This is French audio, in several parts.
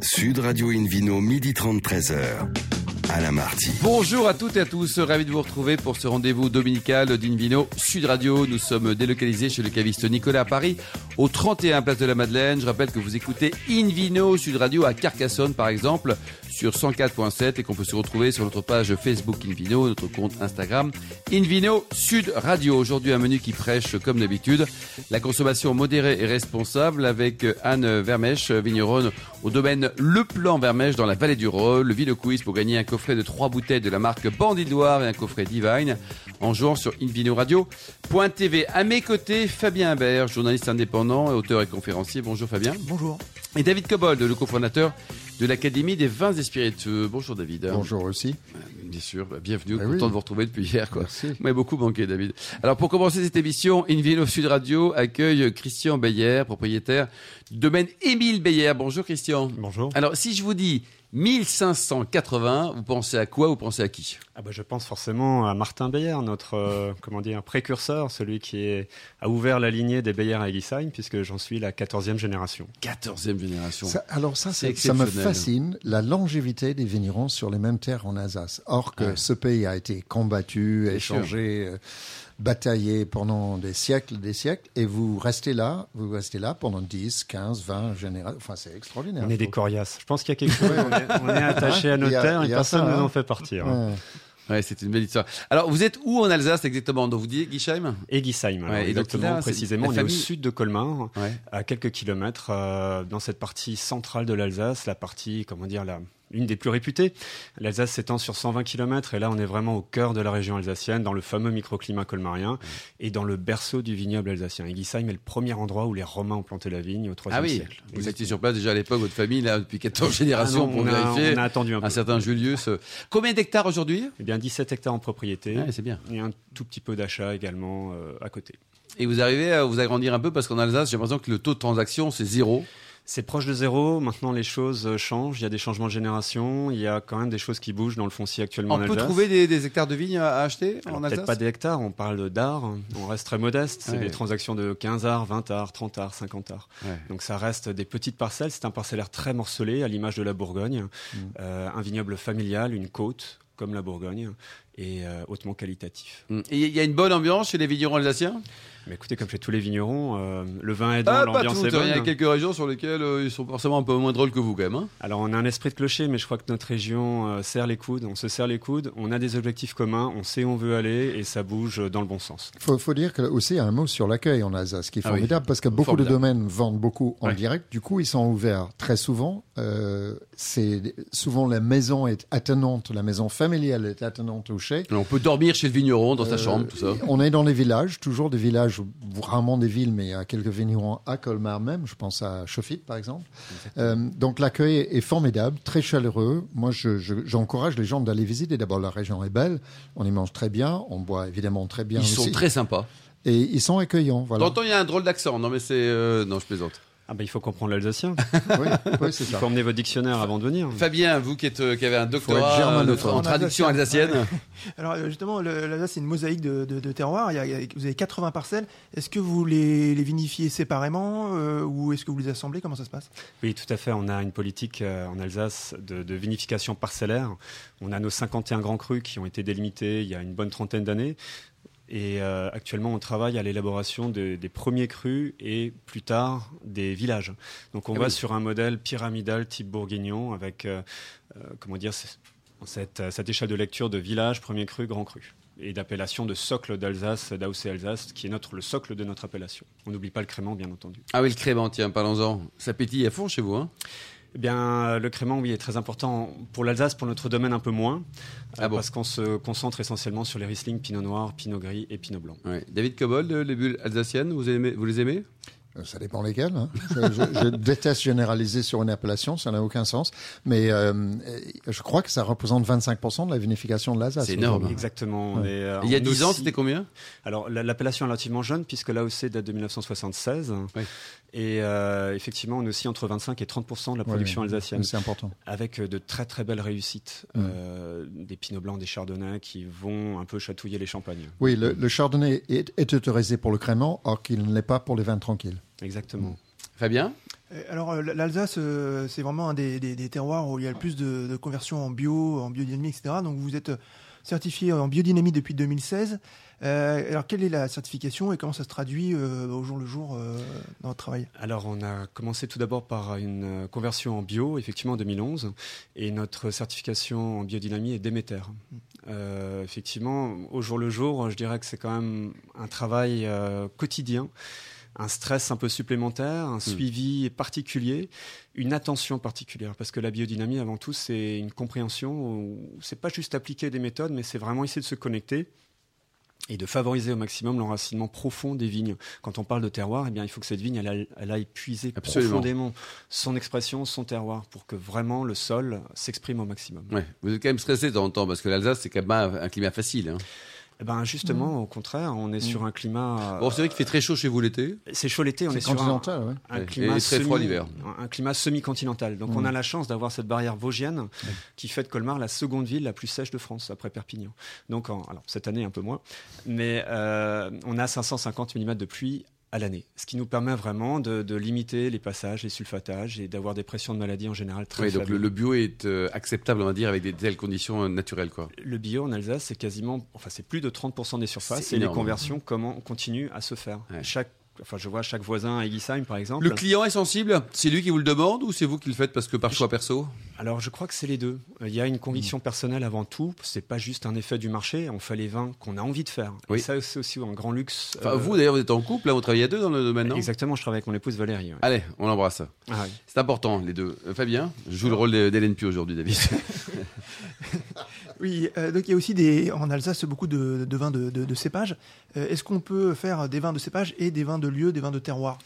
Sud Radio Invino, midi 30, 13h. Alain Marty. Bonjour à toutes et à tous, ravi de vous retrouver pour ce rendez-vous dominical d'Invino Sud Radio. Nous sommes délocalisés chez le caviste Nicolas à Paris, au 31 Place de la Madeleine. Je rappelle que vous écoutez Invino Sud Radio à Carcassonne par exemple, sur 104.7 et qu'on peut se retrouver sur notre page Facebook Invino, notre compte Instagram Invino Sud Radio. Aujourd'hui un menu qui prêche comme d'habitude la consommation modérée et responsable avec Anne Vermèche, vigneronne au domaine Le Plan Vermèche dans la vallée du Rhône. Le Vino Quiz pour gagner un coffret de trois bouteilles de la marque Bandit Loire et un coffret Divine en jouant sur invinoradio.tv. À mes côtés, Fabien Imbert, journaliste indépendant, auteur et conférencier. Bonjour Fabien. Bonjour. Et David Cobold, le cofondateur de l'Académie des vins et spiritueux. Bonjour David. Bonjour aussi. Bien sûr, bah, bienvenue, Bah content oui. de vous retrouver depuis hier. Quoi. Merci. Vous m'avez beaucoup manqué David. Alors pour commencer cette émission, Invino Sud Radio accueille Christian Beyer, propriétaire du domaine Émile Beyer. Bonjour Christian. Bonjour. Alors si je vous dis 1580, vous pensez à quoi Vous pensez à qui? Ah bah, je pense forcément à Martin Beyer, notre euh, comment dire, précurseur, celui qui est- a ouvert la lignée des Beyer à Eguisheim, puisque j'en suis la 14e génération. 14e génération. Ça- alors ça, C'est c'est- ça me fascine, la longévité des vignerons sur les mêmes terres en Alsace. Or que Ouais. ce pays a été combattu, échangé, euh, bataillé pendant des siècles, des siècles, et vous restez là, vous restez là pendant 10, 15, 20 générations. Enfin, c'est extraordinaire. On est des coriaces. Je pense qu'il y a quelque chose. on, est, on est attaché à nos terres et personne ne nous hein. en fait partir. Ouais. Ouais, c'est une belle histoire. Alors vous êtes où en Alsace exactement? Donc vous dites Guichheim Eguisheim, alors, Ouais, et donc exactement, là, précisément. On est au sud de Colmar, Ouais. à quelques kilomètres, euh, dans cette partie centrale de l'Alsace, la partie, comment dire, la, une des plus réputées. L'Alsace s'étend sur 120 km et là, on est vraiment au cœur de la région alsacienne, dans le fameux microclimat colmarien et dans le berceau du vignoble alsacien. Eguisheim est le premier endroit où les Romains ont planté la vigne au IIIe Ah oui, siècle. vous étiez sur place déjà à l'époque, votre famille, là, depuis 14 Ah générations non, pour on, a, vérifier. on a attendu un peu. Un certain Julius. Combien d'hectares aujourd'hui? Eh bien, 17 hectares en propriété Ouais, C'est bien. et un tout petit peu d'achat également euh, à côté. Et vous arrivez à vous agrandir un peu parce qu'en Alsace, j'ai l'impression que le taux de transaction, c'est zéro. C'est proche de zéro. Maintenant, les choses euh, changent. Il y a des changements de génération. Il y a quand même des choses qui bougent dans le foncier actuellement On en peut Alsace. trouver des, des hectares de vignes à, à acheter Alors, en Peut-être pas des hectares, on parle d'art. On reste très modeste. C'est Ouais. des transactions de 15 arts, 20 arts, 30 arts, 50 arts. Ouais. Donc ça reste des petites parcelles. C'est un parcellaire très morcelé, à l'image de la Bourgogne. Mm. Euh, un vignoble familial, une côte, comme la Bourgogne, et euh, hautement qualitatif. Mm. Et il y a une bonne ambiance chez les vignerons alsaciens? Mais écoutez, comme chez tous les vignerons, euh, le vin est dans Ah, l'ambiance est bonne. Il y a quelques régions sur lesquelles euh, ils sont forcément un peu moins drôles que vous, quand même. hein. Alors on a un esprit de clocher, mais je crois que notre région euh, serre les coudes. On se serre les coudes, on a des objectifs communs, on sait où on veut aller et ça bouge dans le bon sens. Il faut, faut dire que aussi il y a un mot sur l'accueil en Alsace qui est Ah oui. formidable parce que beaucoup Formidable. de domaines vendent beaucoup en Ouais. direct. Du coup, ils sont ouverts très souvent. Euh, c'est souvent la maison est attenante, la maison familiale est attenante au On peut dormir chez le vigneron, dans sa Euh, chambre, tout ça. On est dans les villages, toujours des villages, rarement des villes, mais il y a quelques vignerons à Colmar même. Je pense à Chauffitte, par exemple. Euh, donc l'accueil est formidable, très chaleureux. Moi, je- je- j'encourage les gens d'aller visiter. D'abord, la région est belle. On y mange très bien. On boit évidemment très bien Ils sont très sympas. Et ils sont accueillants. Voilà. T'entends, il y a un drôle d'accent. Non, mais c'est. euh, Non, je plaisante. Ah bah il faut comprendre l'alsacien. oui, oui, c'est Il faut emmener votre dictionnaire avant de venir. Fabien, vous qui, êtes, euh, qui avez un doctorat euh, en En traduction alsacien. alsacienne. Alors euh, justement, l'Alsace c'est une mosaïque de, de, de terroirs. Il y a- vous avez 80 parcelles. Est-ce que vous les, les vinifiez séparément euh, ou est-ce que vous les assemblez? Comment ça se passe? Oui, tout à fait. On a une politique euh, en Alsace de, de vinification parcellaire. On a nos 51 grands crus qui ont été délimités il y a une bonne trentaine d'années. Et euh, actuellement, on travaille à l'élaboration de- des premiers crus et plus tard des villages. Donc on Ah va oui. sur un modèle pyramidal type bourguignon avec, euh, euh, comment dire, cette, cette échelle de lecture de village, premier cru, grand cru. Et d'appellation de socle d'Alsace, d'AOC Alsace, qui est notre, le socle de notre appellation. On n'oublie pas le crément, bien entendu. Ah oui, le crément, tiens, parlons-en. Ça pétille à fond chez vous, hein? Eh bien, euh, le crément, oui, est très important pour l'Alsace, pour notre domaine un peu moins, Ah euh, bon parce qu'on se concentre essentiellement sur les Riesling, Pinot Noir, Pinot Gris et Pinot Blanc. Ouais. David Cobold, les bulles alsaciennes, vous, aimez, vous les aimez? Euh, Ça dépend lesquels. hein. Je, je- je déteste généraliser sur une appellation, ça n'a aucun sens. Mais euh, je crois que ça représente 25% de la vinification de l'Alsace. C'est énorme. Exactement. Ouais. euh, Il y a on 10 ans, c'était combien? Alors, la- l'appellation est relativement jeune, puisque l'AOC date de 1976. Oui. Et euh, effectivement, on est aussi entre 25 et 30% de la production ouais. alsacienne. C'est important. avec euh, de très très belles réussites, euh, des pinots blancs, des chardonnays qui vont un peu chatouiller les champagnes. Oui, le, le chardonnay est, est autorisé pour le crément, or qu'il ne l'est pas pour les vins tranquilles. Exactement. Fabien Euh, Alors l'Alsace, c'est vraiment un des, des- des terroirs où il y a le plus de, de conversion en bio, en biodynamie, etc. Donc vous êtes certifié en biodynamie depuis 2016. Euh, alors quelle est la certification et comment ça se traduit euh, au jour le jour euh, dans votre travail? Alors, on a commencé tout d'abord par une conversion en bio, effectivement en 2011, et notre certification en biodynamie est Déméter. Euh, effectivement, au jour le jour, je dirais que c'est quand même un travail quotidien, un stress un peu supplémentaire, un suivi particulier, une attention particulière, parce que la biodynamie, avant tout, c'est une compréhension c'est pas juste appliquer des méthodes, mais c'est vraiment essayer de se connecter et de favoriser au maximum l'enracinement profond des vignes. Quand on parle de terroir, eh bien, il faut que cette vigne, elle, aille puiser Absolument. profondément son expression, son terroir, pour que vraiment le sol s'exprime au maximum. Ouais. Vous êtes quand même stressé de temps en temps parce que l'Alsace, c'est quand même un, un climat facile. hein. Eh ben, justement, au contraire, on est sur un climat. Bon, c'est vrai qu'il fait très chaud chez vous l'été. c'est chaud l'été, on est sur un, ouais. un climat Et très froid l'hiver. Un, un climat semi-continental. Donc, on a la chance d'avoir cette barrière vosgienne qui fait de Colmar la seconde ville la plus sèche de France après Perpignan. Donc, en- alors cette année un peu moins, mais euh, on a 550 mm de pluie à l'année, ce qui nous permet vraiment de, de limiter les passages, les sulfatages et d'avoir des pressions de maladie en général très Oui, donc le, le bio est euh, acceptable, on va dire, avec des telles conditions euh, naturelles, quoi. Le bio en Alsace, c'est quasiment, enfin, c'est plus de 30% des surfaces et les conversions comment continuent à se faire. Ouais. Chaque, enfin, je vois chaque voisin à Eguisheim, par exemple. Le client est sensible? C'est lui qui vous le demande ou c'est vous qui le faites parce que par choix perso? Alors, je crois que c'est les deux. Il y a une conviction personnelle avant tout. C'est pas juste un effet du marché. On fait les vins qu'on a envie de faire. Oui. Et ça, c'est aussi un grand luxe. Enfin, Euh, vous d'ailleurs, vous êtes en couple, là, vous travaillez à deux dans le domaine, non? Exactement. Je travaille avec mon épouse Valérie. ouais. Allez, on l'embrasse. Ah. C'est important, les deux. Euh, Fabien, je joue le rôle d'Hélène Pio aujourd'hui, David. Oui, euh, donc il y a aussi des, en Alsace beaucoup de, de vins de, de, de cépage. Euh, Est-ce qu'on peut faire des vins de cépage et des vins de lieu, des vins de terroir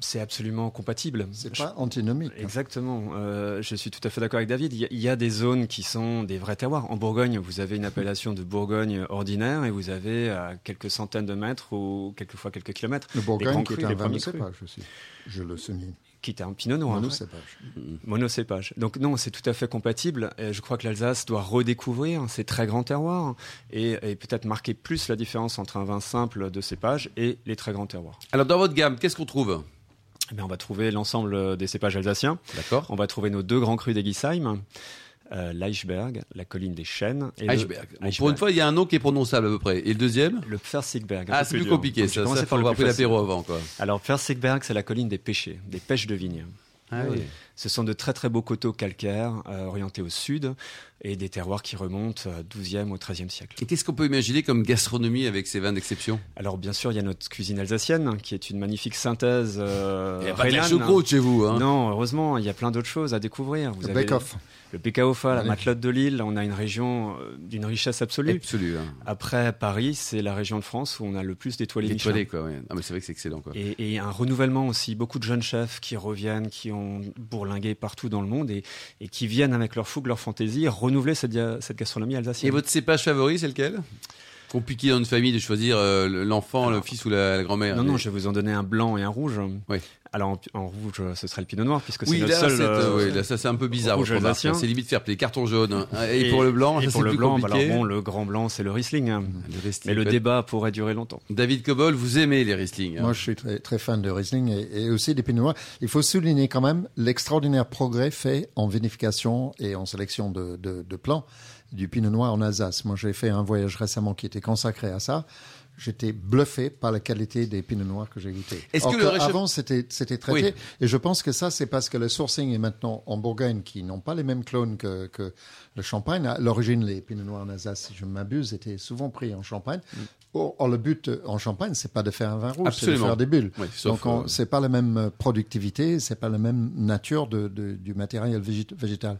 C'est absolument compatible. C'est pas antinomique. Exactement. Euh, je suis tout à fait d'accord avec David. Il y, a, il y a des zones qui sont des vrais terroirs. En Bourgogne, vous avez une appellation de Bourgogne ordinaire et vous avez à quelques centaines de mètres ou quelquefois quelques kilomètres Le Bourgogne, qui crus, est un vin de cépage aussi. Je le souligne. Qui est un pinot noir. Monocépage. Monocépage. Donc non, c'est tout à fait compatible. Et je crois que l'Alsace doit redécouvrir ces très grands terroirs et, et peut-être marquer plus la différence entre un vin simple de cépage et les très grands terroirs. Alors, dans votre gamme, qu'est-ce qu'on trouve? Eh bien, on va trouver l'ensemble des cépages alsaciens. D'accord On va trouver nos deux grands crus d'Egisheim, euh, l'Eichberg, la colline des chênes. Et le- pour une fois, il y a un nom qui est prononçable à peu près. Et le deuxième? Le Pfirsigberg. un Ah, c'est plus compliqué, Donc, ça. Ça, commencer faut avoir pris l'apéro avant, quoi. Alors, Pfirsigberg, c'est la colline des pêchers, des pêches de vigne. Ah oui. Ce sont de très très beaux coteaux calcaires euh, orientés au sud et des terroirs qui remontent au XIIe au XIIIe siècle. Et qu'est-ce qu'on peut imaginer comme gastronomie avec ces vins d'exception? Alors bien sûr, il y a notre cuisine alsacienne qui est une magnifique synthèse. Euh, Il n'y a pas de la choucroute chez vous, hein Non, heureusement, il y a plein d'autres choses à découvrir. Vous Le avez bake-off. le Pécaofa, la. Matelote de Lille. On a une région euh, d'une richesse absolue. Absolu. Hein. Après Paris, c'est la région de France où on a le plus d'étoilés Michelin. Étoilé, quoi. Ouais. Non, mais c'est vrai que c'est excellent, quoi. Et, et un renouvellement aussi, beaucoup de jeunes chefs qui reviennent, qui ont bourlingué partout dans le monde et, et qui viennent avec leur fougue, leur fantaisie, renouveler cette, gastronomie Et alsacienne. votre cépage favori, c'est lequel? Compliqué dans une famille de choisir euh, l'enfant, le fils ou la, la grand-mère. Non, non, je vais vous en donner un blanc et un rouge. Oui. Alors en, en rouge, ce serait le pinot noir, puisque c'est Oui, le là, seul. euh, euh, oui, là, ça c'est un peu bizarre. C'est limite faire les cartons jaunes. hein. Et, pour le blanc, et ça, pour c'est le plus blanc, bah compliqué. alors bon, le grand blanc, c'est le Riesling. hein. Le Riesling, Mais le débat pourrait durer longtemps. David Cobol, vous aimez les Riesling. hein. Moi, je suis très, très fan de Riesling et, et aussi des Pinot Noirs. Il faut souligner quand même l'extraordinaire progrès fait en vinification et en sélection de, de, de plants du Pinot Noir en Alsace. Moi, j'ai fait un voyage récemment qui était consacré à ça. J'étais bluffé par la qualité des Pinot Noirs que j'ai goûtés. Est-ce que le réchauff- Avant, c'était c'était traité. Oui. Et je pense que ça, c'est parce que le sourcing est maintenant en Bourgogne, qui n'ont pas les mêmes clones que, que le Champagne. À l'origine, les Pinot Noirs en Alsace, si je ne m'abuse, étaient souvent pris en Champagne. Or, or, le but euh, en Champagne, c'est pas de faire un vin rouge, c'est de faire des bulles. Oui, Donc, on- euh, c'est pas la même euh, productivité, c'est pas la même nature de, de- du matériel végét- végétal.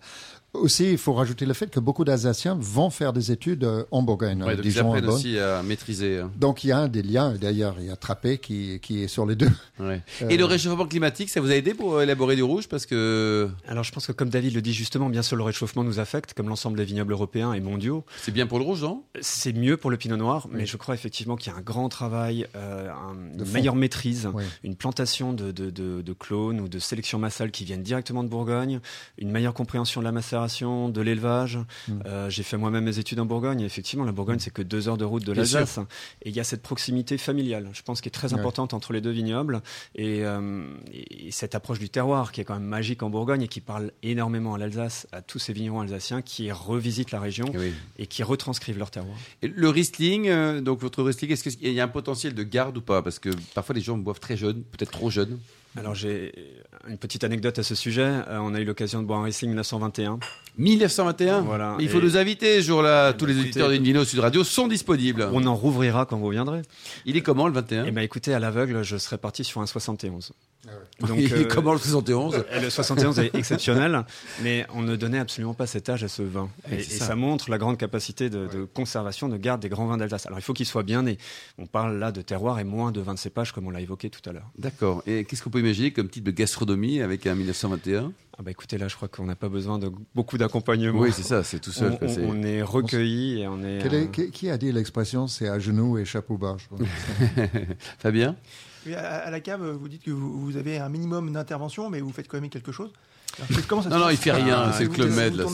Aussi, il faut rajouter le fait que beaucoup d'Alsaciens vont faire des études euh, en Bourgogne, Ouais, euh, donc ils apprennent aussi à maîtriser. hein. Donc, il y a des liens. D'ailleurs, il y a Trappé qui, qui est sur les deux. Ouais. Euh, Et le réchauffement climatique, ça vous a aidé pour élaborer du rouge? Parce que Alors je pense que comme David le dit justement, bien sûr le réchauffement nous affecte, comme l'ensemble des vignobles européens et mondiaux. c'est bien pour le rouge, non? C'est mieux pour le pinot noir, mais je crois effectivement qu'il y a un grand travail, euh, un- une fond. meilleure maîtrise, Oui. une plantation de, de, de, de clones ou de sélection massale qui viennent directement de Bourgogne, une meilleure compréhension de la de l'élevage. Mm. Euh, j'ai fait moi-même mes études en Bourgogne. Et effectivement, la Bourgogne, c'est que deux heures de route de l'Alsace. Et il y a cette proximité familiale, je pense, qui est très Ouais. importante entre les deux vignobles. Et, euh, et cette approche du terroir, qui est quand même magique en Bourgogne et qui parle énormément à l'Alsace, à tous ces vignerons alsaciens qui revisitent la région oui. et qui retranscrivent leur terroir. Et Le Riesling, euh, donc votre Riesling, est-ce qu'il y a un potentiel de garde ou pas? Parce que parfois les gens boivent très jeunes, peut-être trop jeunes. Alors j'ai une petite anecdote à ce sujet. Euh, on a eu l'occasion de boire un Riesling 1921. 1921 Voilà. Il faut Et- nous inviter ce jour-là. Tous les auditeurs d'Invino Sud Radio sont disponibles. On en rouvrira quand vous viendrez. Il est comment le 21 Eh ben écoutez, à l'aveugle, je serais parti sur un 71. Donc, Il est euh, comment le 71 et le 71 est exceptionnel, mais on ne donnait absolument pas cet âge à ce vin. Et, ça. ça. montre la grande capacité de, de conservation, de garde des grands vins d'Alsace. Alors il faut qu'ils soient bien nés. On parle là de terroir et moins de vins de cépage, comme on l'a évoqué tout à l'heure. D'accord. Et qu'est-ce qu'on peut imaginer comme type de gastronomie avec un 1921 Ah bah écoutez, là je crois qu'on n'a pas besoin de beaucoup d'accompagnement. Oui, c'est ça, c'est tout seul. On, est recueillis et on est. Quel est- euh, qui, a dit l'expression c'est à genoux et chapeau bas je crois. Fabien? À, à la cave, vous dites que vous, vous avez un minimum d'intervention, mais vous faites quand même quelque chose. Alors, c'est- comment ça se Non, non, il fait rien, Ah, c'est le Club vous Med, là,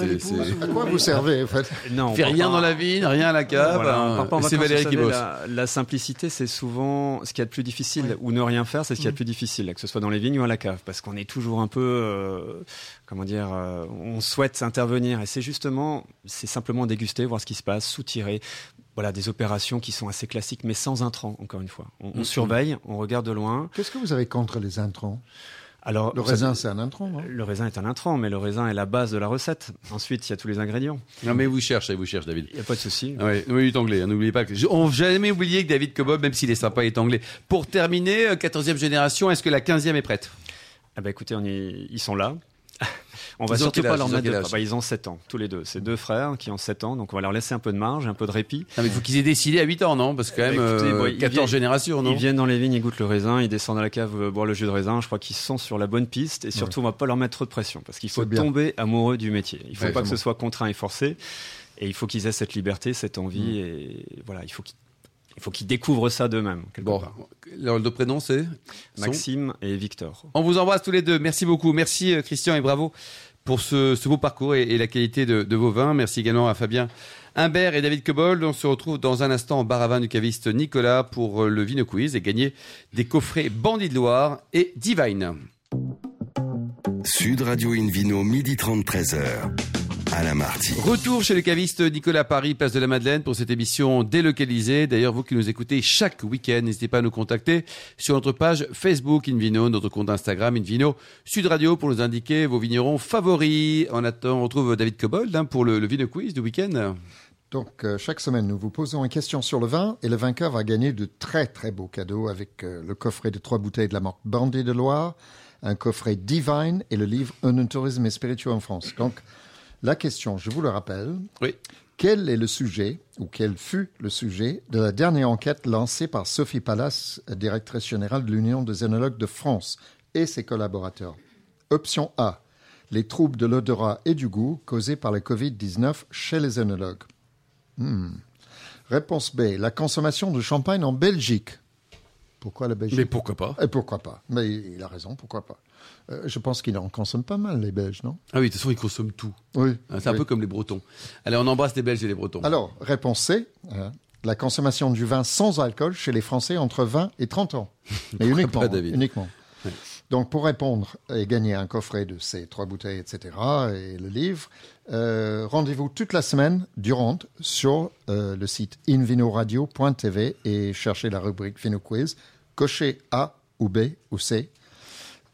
À quoi vous servez en fait Non, On on fait rien pas- dans la vigne, rien à la cave. Voilà, on hein. c'est Valérie qui bosse. La, la simplicité, c'est souvent ce qu'il y a de plus difficile, Ouais. ou ne rien faire, c'est ce qu'il y a Mm. de plus difficile, que ce soit dans les vignes ou à la cave, parce qu'on est toujours un peu, euh, comment dire, euh, on souhaite intervenir, et c'est justement, c'est simplement déguster, voir ce qui se passe, soutirer. Voilà, des opérations qui sont assez classiques, mais sans intrants, encore une fois. On, on Mm. surveille, on regarde de loin. Qu'est-ce que vous avez contre les intrants? Alors, Le raisin c'est un intrant, non? Le raisin est un intrant, mais le raisin est la base de la recette. Ensuite, il y a tous les ingrédients. Non, mais vous cherchez, vous cherchez, David. Il n'y a pas de souci. Ouais, oui, il est anglais. hein, N'oubliez pas que. On n'a jamais oublié que David Cobob, même s'il est sympa, est anglais. Pour terminer, euh, 14e génération, est-ce que la 15e est prête? Ah bah écoutez, on ils sont là. on va surtout pas leur mettre de... Ah bah, ils ont 7 ans, tous les deux. C'est deux frères qui ont 7 ans, donc on va leur laisser un peu de marge, un peu de répit. Non, mais il faut qu'ils aient décidé à 8 ans, non? Parce que quand même, ben, écoutez, euh, bon, ils 14 viennent- générations, non? Ils viennent dans les vignes, ils goûtent le raisin, ils descendent à la cave euh, boire le jus de raisin. Je crois qu'ils sont sur la bonne piste et surtout on va pas leur mettre trop de pression parce qu'il faut tomber amoureux du métier. Il faut Ouais, pas que ce soit contraint et forcé et il faut qu'ils aient cette liberté, cette envie Mm. et voilà, il faut qu'ils il faut qu'ils découvrent ça d'eux-mêmes. Bon, part. leurs deux prénoms, c'est Maxime et Victor. On vous embrasse tous les deux. Merci beaucoup. Merci euh, Christian et bravo pour ce, ce beau parcours et, et la qualité de, de vos vins. Merci également à Fabien Humbert et David Cobold. On se retrouve dans un instant au bar à vin du caviste Nicolas pour euh, le Vino Quiz et gagner des coffrets Bandit de Loire et Divine. Sud Radio Invino, midi 30, 13h. Alain Marty. Retour chez le caviste Nicolas Paris, place de la Madeleine, pour cette émission délocalisée. D'ailleurs, vous qui nous écoutez chaque week-end, n'hésitez pas à nous contacter sur notre page Facebook Invino, notre compte Instagram Invino Sud Radio pour nous indiquer vos vignerons favoris. En attendant, on retrouve David Cobold hein, pour le, le Vino Quiz du week-end. Donc, euh, chaque semaine, nous vous posons une question sur le vin et le vainqueur va gagner de très très beaux cadeaux avec euh, le coffret de trois bouteilles de la marque Bandit de Loire, un coffret Divine et le livre Un tourisme et spirituel en France. Donc, la question, je vous le rappelle, Oui. quel est le sujet ou quel fut le sujet de la dernière enquête lancée par Sophie Pallas, directrice générale de l'Union des œnologues de France et ses collaborateurs? Option A. Les troubles de l'odorat et du goût causés par la Covid-19 chez les œnologues. Hmm. Réponse B. La consommation de champagne en Belgique. Pourquoi la Belgique Mais pourquoi pas Et pourquoi pas Mais il a raison, pourquoi pas Euh, Je pense qu'ils en consomment pas mal, les Belges, non? Ah oui, de toute façon, ils consomment tout. Oui. Hein, C'est un oui. peu comme les Bretons. Allez, on embrasse les Belges et les Bretons. Alors, réponse C. hein, la consommation du vin sans alcool chez les Français entre 20 et 30 ans. Mais uniquement. pas, hein, David? uniquement. Donc, pour répondre et gagner un coffret de ces trois bouteilles, etc., et le livre, euh, rendez-vous toute la semaine durant sur euh, le site invinoradio.tv et cherchez la rubrique Vino Quiz. Cochez A ou B ou C.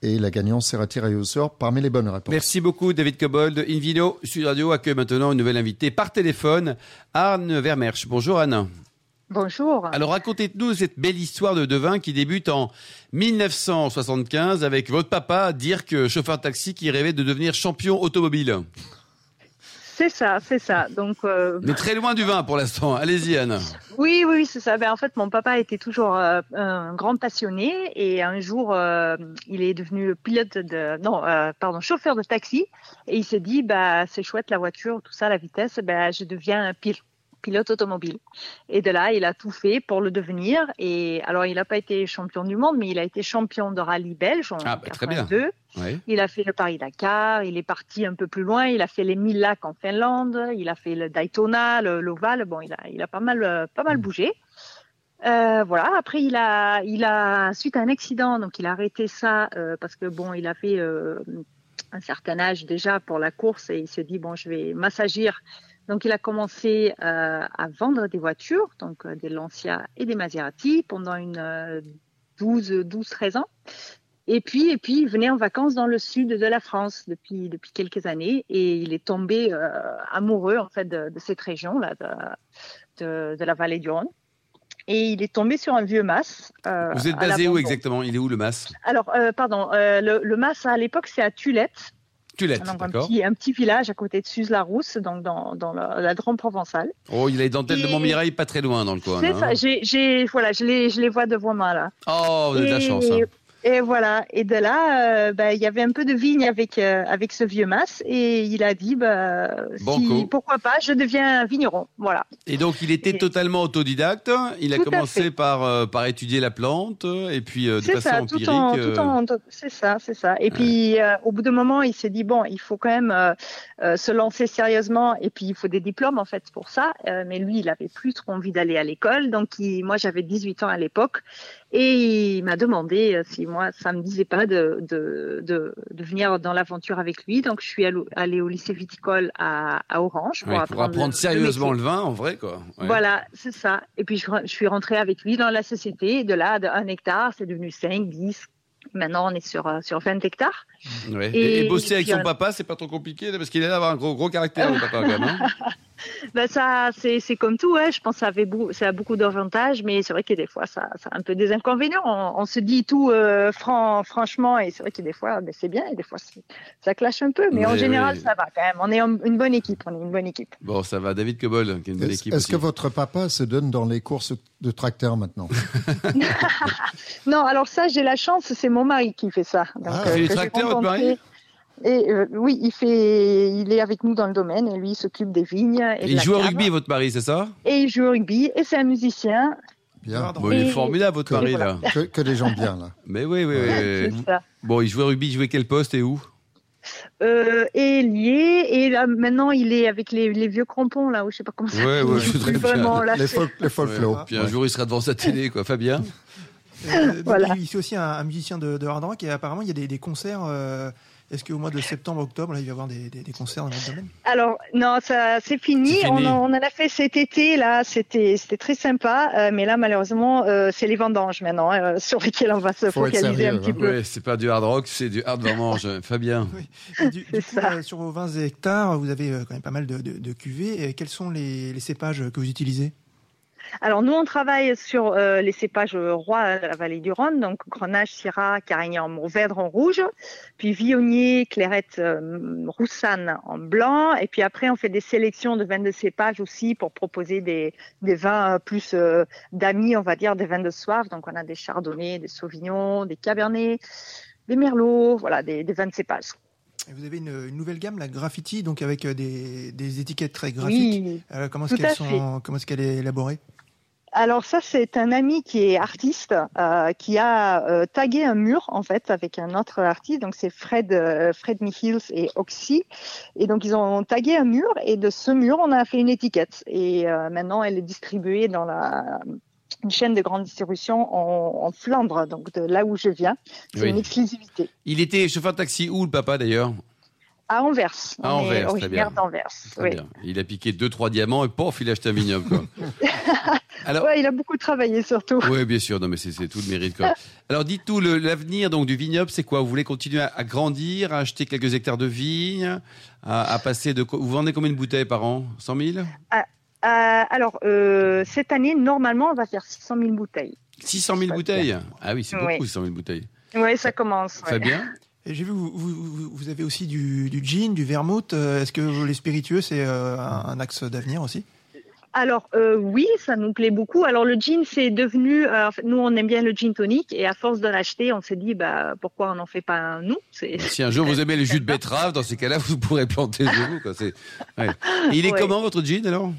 Et la gagnante sera tirée au sort parmi les bonnes réponses. Merci beaucoup, David Cobold. Invino Sud Radio accueille maintenant une nouvelle invitée par téléphone, Arne Vermersch. Bonjour, Anne. Bonjour. Alors racontez-nous cette belle histoire de, de vin qui débute en 1975 avec votre papa, Dirk, chauffeur de taxi qui rêvait de devenir champion automobile. C'est ça, c'est ça. Donc, euh, Mais très loin du vin pour l'instant. Allez-y Anne. oui, oui, c'est ça. Ben, en fait, mon papa était toujours euh, un grand passionné et un jour, euh, il est devenu pilote de, non, pardon, chauffeur de taxi et il s'est dit, bah, c'est chouette la voiture, tout ça, la vitesse, ben, je deviens un pil- pilote automobile. Et de là, il a tout fait pour le devenir. Et alors, il n'a pas été champion du monde, mais il a été champion de rallye belge en Ah, bah, très bien. 82. Ouais. Il a fait le Paris-Dakar, il est parti un peu plus loin, il a fait les 1000 lacs en Finlande, il a fait le Daytona, le- l'Oval, bon, il a, il a pas mal, euh, pas mal bougé. Euh, voilà. Après, il a, il a suite à un accident, donc il a arrêté ça euh, parce que bon, il a fait euh, un certain âge déjà pour la course et il s'est dit bon, je vais m'assagir. Donc, il a commencé euh, à vendre des voitures, donc euh, des Lancia et des Maserati pendant une euh, 12, 12, 13 ans. Et puis, et puis, il venait en vacances dans le sud de la France depuis, depuis quelques années et il est tombé euh, amoureux en fait de, de cette région là, de, de, de la vallée du Rhône. Et il est tombé sur un vieux mas. Vous êtes basé où exactement? Il est où le mas? Alors, pardon, le, le mas à l'époque c'est à Tulette, Tulette, donc un petit, un petit village à côté de Suse-la-Rousse, donc dans, dans la, la Drôme provençale. Oh, il a les dentelles de Montmirail, pas très loin dans le coin. C'est là, ça. hein. J'ai, voilà, je les, je les vois devant moi là. Oh, vous avez de la chance. hein. Et voilà. Et de là, euh, bah, il y avait un peu de vigne avec euh, avec ce vieux mas, et il a dit, bah, si, pourquoi pas, je deviens vigneron. Voilà. Et donc, il était Et- totalement autodidacte. Il a Tout commencé par, euh, par étudier la plante, et puis euh, de C'est façon ça, empirique. tout en, euh, tout en, c'est ça, c'est ça. Et puis, euh, au bout d'un moment, il s'est dit bon, il faut quand même se lancer sérieusement, et puis il faut des diplômes en fait pour ça. Euh, mais lui, il avait plus trop envie d'aller à l'école, donc il- moi j'avais 18 ans à l'époque, et il m'a demandé euh, si moi ça me disait pas de de, de, de venir dans l'aventure avec lui. Donc je suis allée au lycée viticole à, à Orange pour apprendre le- sérieusement le le vin, en vrai, quoi. Ouais. voilà, c'est ça. Et puis, je, je suis rentrée avec lui dans la société. Et de là, de 1 hectare, c'est devenu 5, 10. Maintenant, on est sur, euh, sur 20 hectares. Ouais. Et, bosser avec son papa, c'est pas trop compliqué, parce qu'il a l'air d'avoir un gros, gros caractère, le papa, quand même. hein. Ben, ça, c'est, comme tout, ouais. Je pense que ça, avait beau- ça a beaucoup d'avantages, mais c'est vrai que des fois, ça, ça a un peu des inconvénients. On, on se dit tout euh, franc, franchement, et c'est vrai que des fois, ben, c'est bien, et des fois, ça clash un peu. Mais en général, oui. ça va quand même. On est une bonne équipe. On est une bonne équipe. Bon, ça va. David Cobol, qui est une bonne équipe est-ce que votre papa se donne dans les courses de tracteur maintenant? Non, alors ça, j'ai la chance, c'est mon mari qui fait ça. Donc, Ah. Il fait les tracteurs, votre mari? Et euh, oui, il fait, il est avec nous dans le domaine et lui il s'occupe des vignes. Et, de Il la joue au rugby, votre mari, c'est ça Et il joue au rugby et c'est un musicien. Bien. Bon, il est Et- formidable, votre mari, voilà. là. Que, que des gens bien, là. Mais oui, oui, oui. C'est. Bon, il jouait au rugby, il jouait quel poste et où Euh, et lié et là maintenant il est avec les, les vieux crampons là où je sais pas comment ça Ouais, ouais, Je vraiment là. Les, folk, les folklore. Puis un jour, il sera devant sa télé, quoi. Fabien Euh, donc, Voilà. Il est aussi un, un musicien de, de hard rock et apparemment il y a des, des concerts. euh, Est-ce qu'au mois de septembre, octobre, là, il va y avoir des, des- des concerts dans notre domaine Alors non, ça c'est fini. On, en, on en a fait cet été là, c'était c'était très sympa, euh, mais là malheureusement euh, c'est les vendanges maintenant euh, sur lesquelles on va se Faut focaliser sérieux, un petit hein. peu. Ouais, c'est pas du hard rock, c'est du hard vendange. Fabien Et du, du C'est coup, ça. euh, sur vos 20 hectares, vous avez quand même pas mal de, de, de cuvées. Et quels sont les, les cépages que vous utilisez? Alors nous, on travaille sur euh, les cépages rois de la vallée du Rhône, donc Grenache, Syrah, Carignan, Mourvèdre en rouge, puis Viognier, Clairette, euh, Roussanne en blanc, et puis après on fait des sélections de vins de cépages aussi pour proposer des, des vins euh, plus euh, d'amis, on va dire, des vins de soif. Donc on a des Chardonnays, des Sauvignons, des Cabernets, des Merlots, voilà, des, des vins de cépages. Vous avez une, une nouvelle gamme, la graffiti, donc avec euh, des, des étiquettes très graphiques. Oui, Euh, comment est-ce qu'elle est élaborée? Alors ça, c'est un ami qui est artiste, euh, qui a euh, tagué un mur en fait avec un autre artiste. Donc c'est Fred, euh, Fred Michils et Oxy. Et donc ils ont tagué un mur et de ce mur, on a fait une étiquette. Et maintenant, elle est distribuée dans la une chaîne de grande distribution en, en Flandre, donc de là où je viens. C'est Oui. une exclusivité. Il était chauffeur de taxi où, le papa, d'ailleurs? À Anvers. À Anvers, très bien. Oui. Il a piqué deux, trois diamants et pof, il a acheté un vignoble, quoi. Alors, Ouais, il a beaucoup travaillé surtout. Oui, bien sûr. Non, mais c'est tout le mérite. Quoi. Alors, dites-nous, l'avenir donc du vignoble, c'est quoi? Vous voulez continuer à, à grandir, à acheter quelques hectares de vignes, à, à passer de. Vous vendez combien de bouteilles par an? 100 000 Euh, alors, euh, cette année, normalement, on va faire 600 000 bouteilles. 600 000 bouteilles Ah oui, c'est Oui. beaucoup, 600 000 bouteilles. Oui, ça commence. ouais. Fabien Et j'ai vu, vous, vous, vous- vous avez aussi du, du gin, du vermouth. Euh, Est-ce que les spiritueux, c'est euh, un, un axe d'avenir aussi? Alors euh, oui, ça nous plaît beaucoup. Alors le gin, c'est devenu, euh, en fait, nous on aime bien le gin tonic et à force de l'acheter, on s'est dit bah pourquoi on n'en fait pas un nous? C'est Si un jour vous aimez les jus de betterave, dans ces cas-là, vous pourrez planter chez vous. Quoi. C'est- ouais. Et il est Ouais. comment votre gin alors?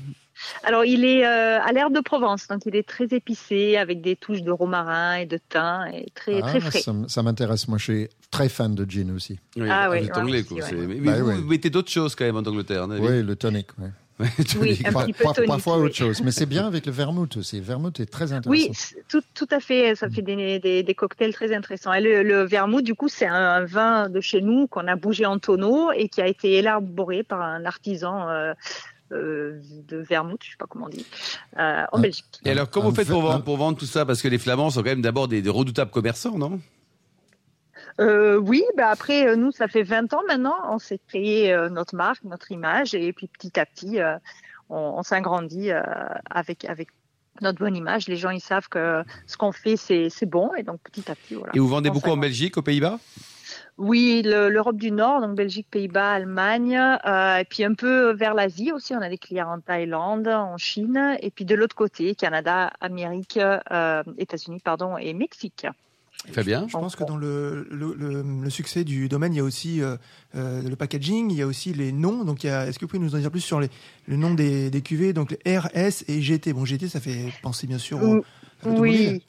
Alors, il est euh, à l'herbe de Provence, donc il est très épicé avec des touches de romarin et de thym et très, Ah, très frais. ça, m'intéresse. Moi, je suis très fan de gin aussi. Oui, Ah oui, anglais, aussi, quoi. ouais. c'est- Mais, Bah vous, oui. vous mettez d'autres choses quand même en Angleterre, Oui, le tonic. ouais. Oui, un Par- petit peu par- tonique, parfois oui. autre chose. Mais c'est bien avec le vermouth aussi. Le vermouth est très intéressant. Oui, tout, tout à fait. Ça fait des, des, des cocktails très intéressants. Et le, le vermouth, du coup, c'est un, un vin de chez nous qu'on a bougé en tonneau et qui a été élaboré par un artisan euh, euh, de vermouth, je sais pas comment on dit, euh, en. Belgique. Et alors, comment vous faites pour vendre, pour vendre tout ça? Parce que les Flamands sont quand même d'abord des, des redoutables commerçants, non? Euh, oui, bah après, euh, nous, ça fait 20 ans maintenant. On s'est créé euh, notre marque, notre image, et puis petit à petit, euh, on, on s'agrandit euh, avec avec notre bonne image. Les gens, ils savent que ce qu'on fait, c'est c'est bon, et donc petit à petit, voilà. Et vous vendez beaucoup en. Belgique, aux Pays-Bas? Oui, le- l'Europe du Nord, donc Belgique, Pays-Bas, Allemagne, euh, et puis un peu vers l'Asie aussi. On a des clients en Thaïlande, en Chine, et puis de l'autre côté, Canada, Amérique, euh, États-Unis, pardon, et Mexique. Fabien Je pense que dans le, le, le- le succès du domaine, il y a aussi euh, le packaging, il y a aussi les noms. Donc, est-ce que vous pouvez nous en dire plus sur les, le nom des, des cuvées Donc, les R, S et GT. Bon, GT, ça fait penser bien sûr au, Oui.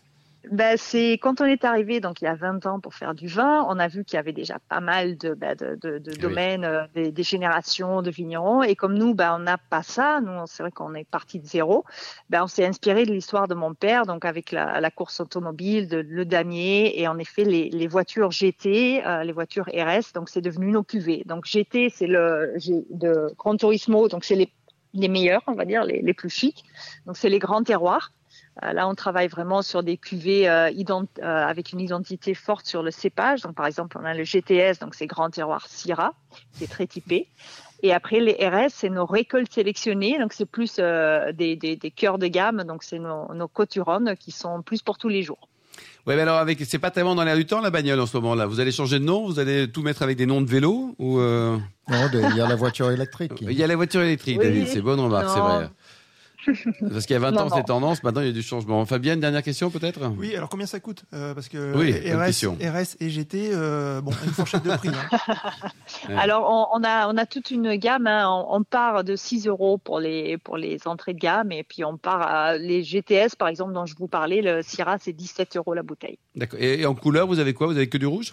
Ben, c'est quand on est arrivé, donc il y a 20 ans, pour faire du vin, on a vu qu'il y avait déjà pas mal de, ben, de, de, de Oui. domaines, euh, des, des générations de vignerons. Et comme nous, ben, on n'a pas ça, nous, c'est vrai qu'on est parti de zéro, ben, on s'est inspiré de l'histoire de mon père, donc avec la, la course automobile, de, le damier, et en effet, les, les voitures GT, euh, les voitures RS, donc c'est devenu nos cuvées. Donc GT, c'est le de Gran Turismo, donc c'est les, les meilleurs, on va dire, les, les plus chics. Donc c'est les grands terroirs. Euh, là, on travaille vraiment sur des cuvées euh, ident- euh, avec une identité forte sur le cépage. Donc, par exemple, on a le GTS, donc c'est Grand Terroir Syrah, c'est très typé. Et après, les RS, c'est nos récoltes sélectionnées, donc c'est plus euh, des, des, des cœurs de gamme, donc c'est nos, nos coturonnes qui sont plus pour tous les jours. Ouais, mais alors avec, c'est pas tellement dans l'air du temps la bagnole en ce moment-là. Vous allez changer de nom, vous allez tout mettre avec des noms de vélos? Ou euh, Non, il y a la voiture électrique. il y a la voiture électrique, Oui. David. C'est bonne remarque, c'est vrai. Parce qu'il y a 20 Non, ans, c'était tendance. Maintenant, il y a du changement. Fabienne, dernière question peut-être? Oui, alors combien ça coûte Euh, Parce que Oui, RS, et GT, euh, bon, une fourchette de prix. hein. Ouais. Alors, on, on a, on a toute une gamme. hein. On, on part de 6 euros pour les, pour les entrées de gamme, et puis on part à les GTS, par exemple, dont je vous parlais. Le Syrah, c'est 17 euros la bouteille. D'accord. Et, et en couleur, vous avez quoi? Vous avez que du rouge?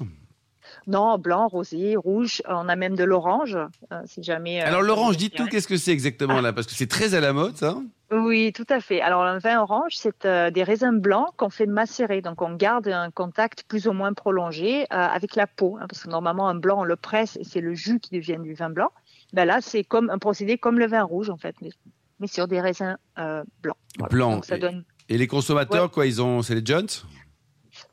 Non, blanc, rosé, rouge. On a même de l'orange, euh, si jamais. euh, Alors l'orange, dites tout. Qu'est-ce que c'est exactement là Parce que c'est très à la mode, ça. Oui, tout à fait. Alors, un vin orange, c'est euh, des raisins blancs qu'on fait macérer. Donc, on garde un contact plus ou moins prolongé euh, avec la peau. hein, parce que normalement, un blanc, on le presse et c'est le jus qui devient du vin blanc. Ben là, c'est comme un procédé comme le vin rouge, en fait, mais, mais sur des raisins euh, blancs. Voilà. Blancs. Donc, ça Et- donne. Et les consommateurs, Ouais. quoi Ils ont, c'est les Jones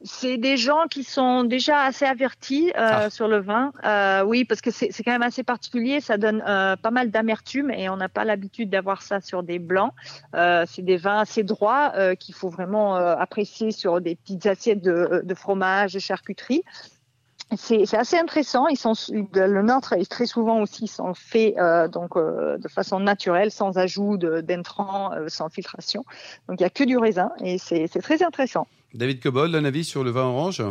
C'est des gens qui sont déjà assez avertis euh, Ah. sur le vin. Euh, oui, parce que c'est quand même assez particulier. Ça donne euh, pas mal d'amertume et on n'a pas l'habitude d'avoir ça sur des blancs. Euh, c'est des vins assez droits euh, qu'il faut vraiment euh, apprécier sur des petites assiettes de, de fromage, de charcuterie. C'est assez intéressant. Ils sont le nôtre est très souvent aussi ils sont faits euh, donc euh, de façon naturelle, sans ajout d'intrants, euh, sans filtration. Donc il y a que du raisin et c'est très intéressant. David Cobol, un avis sur le vin orange?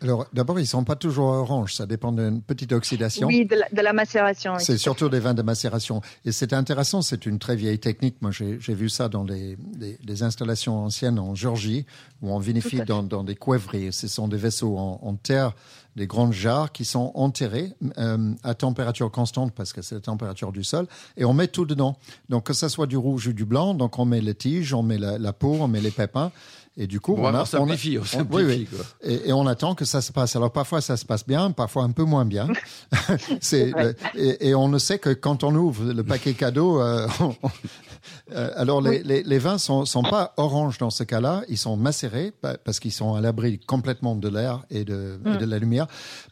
Alors, d'abord, ils sont pas toujours oranges. Ça dépend d'une petite oxydation. Oui, de la, de la macération. oui. C'est surtout des vins de macération. Et c'est intéressant, c'est une très vieille technique. Moi, j'ai j'ai vu ça dans des, des, des installations anciennes en Géorgie, où on vinifie dans, dans des couèvreries. Ce sont des vaisseaux en, en terre, des grandes jarres qui sont enterrées euh, à température constante, parce que c'est la température du sol, et on met tout dedans. Donc, que ça soit du rouge ou du blanc, donc on met les tiges, on met la, la peau, on met les pépins. Et du coup, Bon, on, a, on simplifie, on oui, simplifie, oui. quoi. Et, et on attend que ça se passe. Alors parfois ça se passe bien, parfois un peu moins bien. c'est vrai. le- et, et on ne sait que quand on ouvre le paquet cadeau. euh, euh, alors les, les, les vins sont, sont pas oranges dans ce cas-là, ils sont macérés pa- parce qu'ils sont à l'abri complètement de l'air et de, et de la lumière,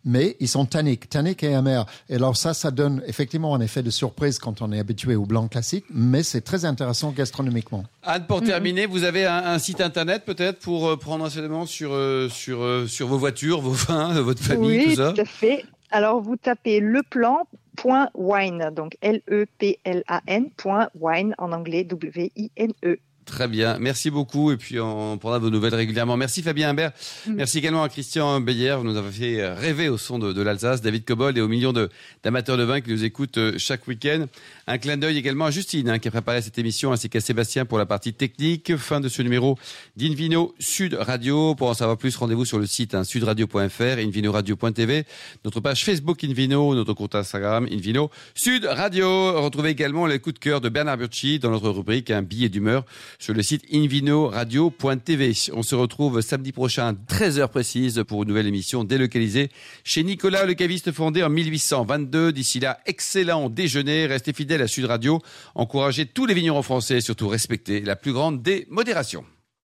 mais ils sont tanniques, tanniques et amers. Et alors ça, ça donne effectivement un effet de surprise quand on est habitué au blanc classique, mais c'est très intéressant gastronomiquement. Anne, pour terminer, vous avez un, un site internet peut-être pour euh, prendre renseignement sur, euh, sur, euh, sur vos voitures, vos vins, votre famille, oui, tout ça à fait. Alors, vous tapez leplan.wine, donc L-E-P-L-A-N, wine en anglais, W-I-N-E. Très bien, merci beaucoup et puis on prendra vos nouvelles régulièrement. Merci Fabien Imbert, merci également à Christian Beyer, vous nous avez fait rêver au son de, l'Alsace, David Cobold et aux millions d'amateurs de, vin qui nous écoutent euh, chaque week-end. Un clin d'œil également à Justine hein, qui a préparé cette émission ainsi qu'à Sébastien pour la partie technique. Fin de ce numéro d'Invino Sud Radio. Pour en savoir plus, rendez-vous sur le site hein, sudradio.fr, invinoradio.tv, notre page Facebook Invino, notre compte Instagram Invino Sud Radio. Retrouvez également les coups de cœur de Bernard Burchi dans notre rubrique Un billet d'humeur sur le site invinoradio.tv. On se retrouve samedi prochain, 13h précise, pour une nouvelle émission délocalisée chez Nicolas le caviste fondé en 1822. D'ici là, excellent déjeuner. Restez fidèles à Sud Radio. Encouragez tous les vignerons français et surtout respectez la plus grande des modérations.